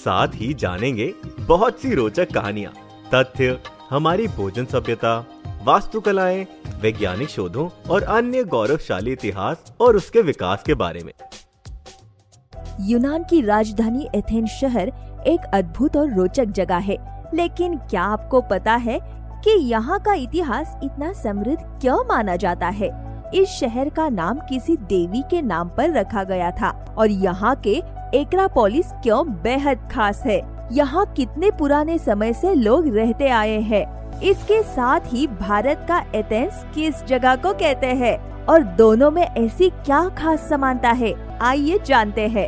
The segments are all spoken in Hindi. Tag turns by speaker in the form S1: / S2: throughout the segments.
S1: साथ ही जानेंगे बहुत सी रोचक कहानियाँ, तथ्य, हमारी भोजन सभ्यता, वास्तुकलाएँ, वैज्ञानिक शोधों और अन्य गौरवशाली इतिहास और उसके विकास के बारे में।
S2: यूनान की राजधानी एथेन शहर एक अद्भुत और रोचक जगह है, लेकिन क्या आपको पता है कि यहाँ का इतिहास इतना समृद्ध क्यों माना जाता है? इस शहर का नाम किसी देवी के नाम पर रखा गया था और यहाँ के एकरापोलिस क्यों बेहद खास है? यहाँ कितने पुराने समय से लोग रहते आए हैं। इसके साथ ही भारत का एथेंस किस जगह को कहते हैं? और दोनों में ऐसी क्या खास समानता है? आइए जानते हैं।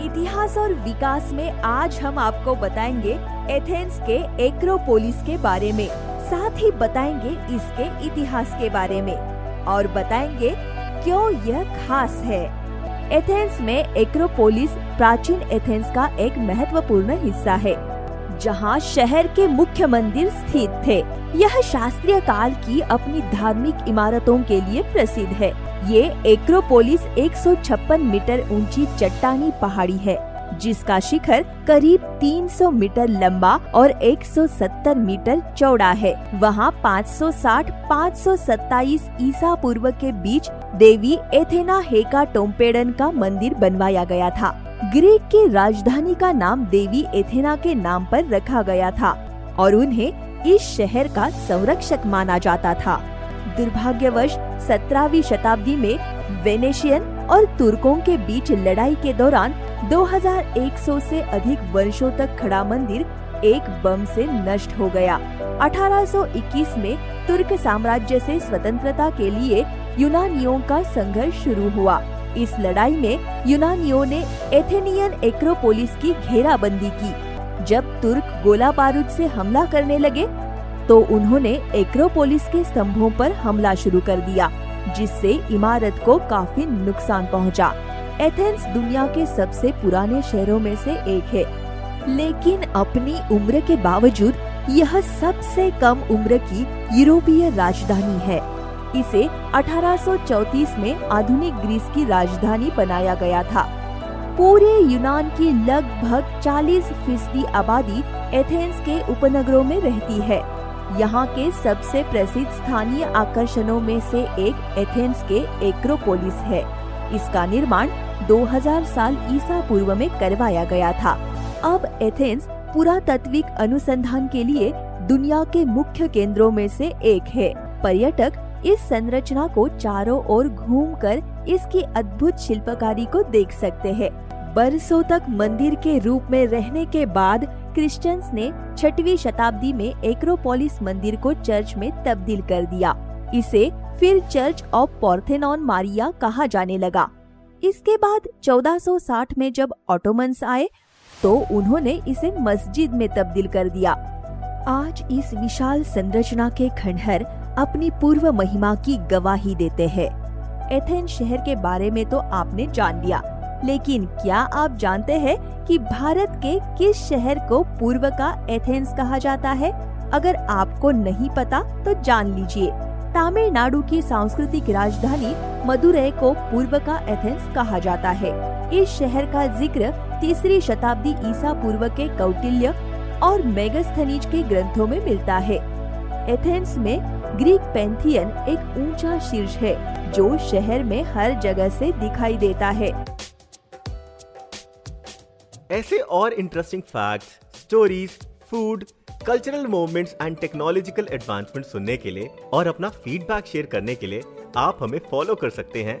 S2: इतिहास और विकास में आज हम आपको बताएँगे एथेंस के एक्रोपोलिस के बारे में। साथ ही बताएँगे इसके इतिहास के बारे में। और बताएँगे क्यों यह खास है। एथेंस में एक्रोपोलिस प्राचीन एथेंस का एक महत्वपूर्ण हिस्सा है, जहाँ शहर के मुख्य मंदिर स्थित थे। यह शास्त्रीय काल की अपनी धार्मिक इमारतों के लिए प्रसिद्ध है। ये एक्रोपोलिस 156 मीटर ऊँची चट्टानी पहाड़ी है, जिसका शिखर करीब 300 मीटर लंबा और 170 मीटर चौड़ा है। वहाँ 560 527 ईसा पूर्व के बीच देवी एथेना हेका टोम्पेडन का मंदिर बनवाया गया था। ग्रीक की राजधानी का नाम देवी एथेना के नाम पर रखा गया था और उन्हें इस शहर का संरक्षक माना जाता था। दुर्भाग्यवश, सत्रहवीं शताब्दी में वेनेशियन और तुर्कों के बीच लड़ाई के दौरान 2100 से अधिक वर्षों तक खड़ा मंदिर एक बम से नष्ट हो गया। 1821 में तुर्क साम्राज्य से स्वतंत्रता के लिए यूनानियों का संघर्ष शुरू हुआ। इस लड़ाई में यूनानियों ने एथेनियन एक्रोपोलिस की घेराबंदी की। जब तुर्क गोला बारूद से हमला करने लगे तो उन्होंने एक्रोपोलिस के स्तंभों पर हमला शुरू कर दिया, जिससे इमारत को काफ़ी नुकसान पहुँचा। एथेंस दुनिया के सबसे पुराने शहरों में से एक है। लेकिन अपनी उम्र के बावजूद, यह सबसे कम उम्र की यूरोपीय राजधानी है। इसे 1834 में आधुनिक ग्रीस की राजधानी बनाया गया था। पूरे यूनान की लगभग 40 फ़ीसदी आबादी एथेंस के उपनगरों में रहती है। यहाँ के सबसे प्रसिद्ध स्थानीय आकर्षणों में से एक एथेंस के एक्रोपोलिस है। इसका निर्माण 2000 साल ईसा पूर्व में करवाया गया था। अब एथेंस पुरातत्विक अनुसंधान के लिए दुनिया के मुख्य केंद्रों में से एक है। पर्यटक इस संरचना को चारों ओर घूमकर इसकी अद्भुत शिल्पकारी को देख सकते हैं। बरसों तक मंदिर के रूप में रहने के बाद क्रिश्चियंस ने छठवीं शताब्दी में एक्रोपोलिस मंदिर को चर्च में तब्दील कर दिया। इसे फिर चर्च ऑफ़ पॉर्थेनॉन मारिया कहा जाने लगा। इसके बाद 1460 में जब ऑटोमन्स आए तो उन्होंने इसे मस्जिद में तब्दील कर दिया। आज इस विशाल संरचना के खंडहर अपनी पूर्व महिमा की गवाही देते हैं। एथेंस शहर के बारे में तो आपने जान लिया, लेकिन क्या आप जानते हैं कि भारत के किस शहर को पूर्व का एथेंस कहा जाता है? अगर आपको नहीं पता तो जान लीजिए। तमिलनाडु की सांस्कृतिक राजधानी मदुरै को पूर्व का एथेंस कहा जाता है। इस शहर का ज़िक्र तीसरी शताब्दी ईसा पूर्व के कौटिल्य और मेगस्थनीज के ग्रंथों में मिलता है। एथेंस में ग्रीक पेंथियन एक ऊँचा शीर्ष है जो शहर में हर जगह से दिखाई देता है।
S1: ऐसे और interesting facts, stories food cultural movements and technological advancement सुनने के लिए और अपना फीडबैक शेयर करने के लिए आप हमें फॉलो कर सकते हैं।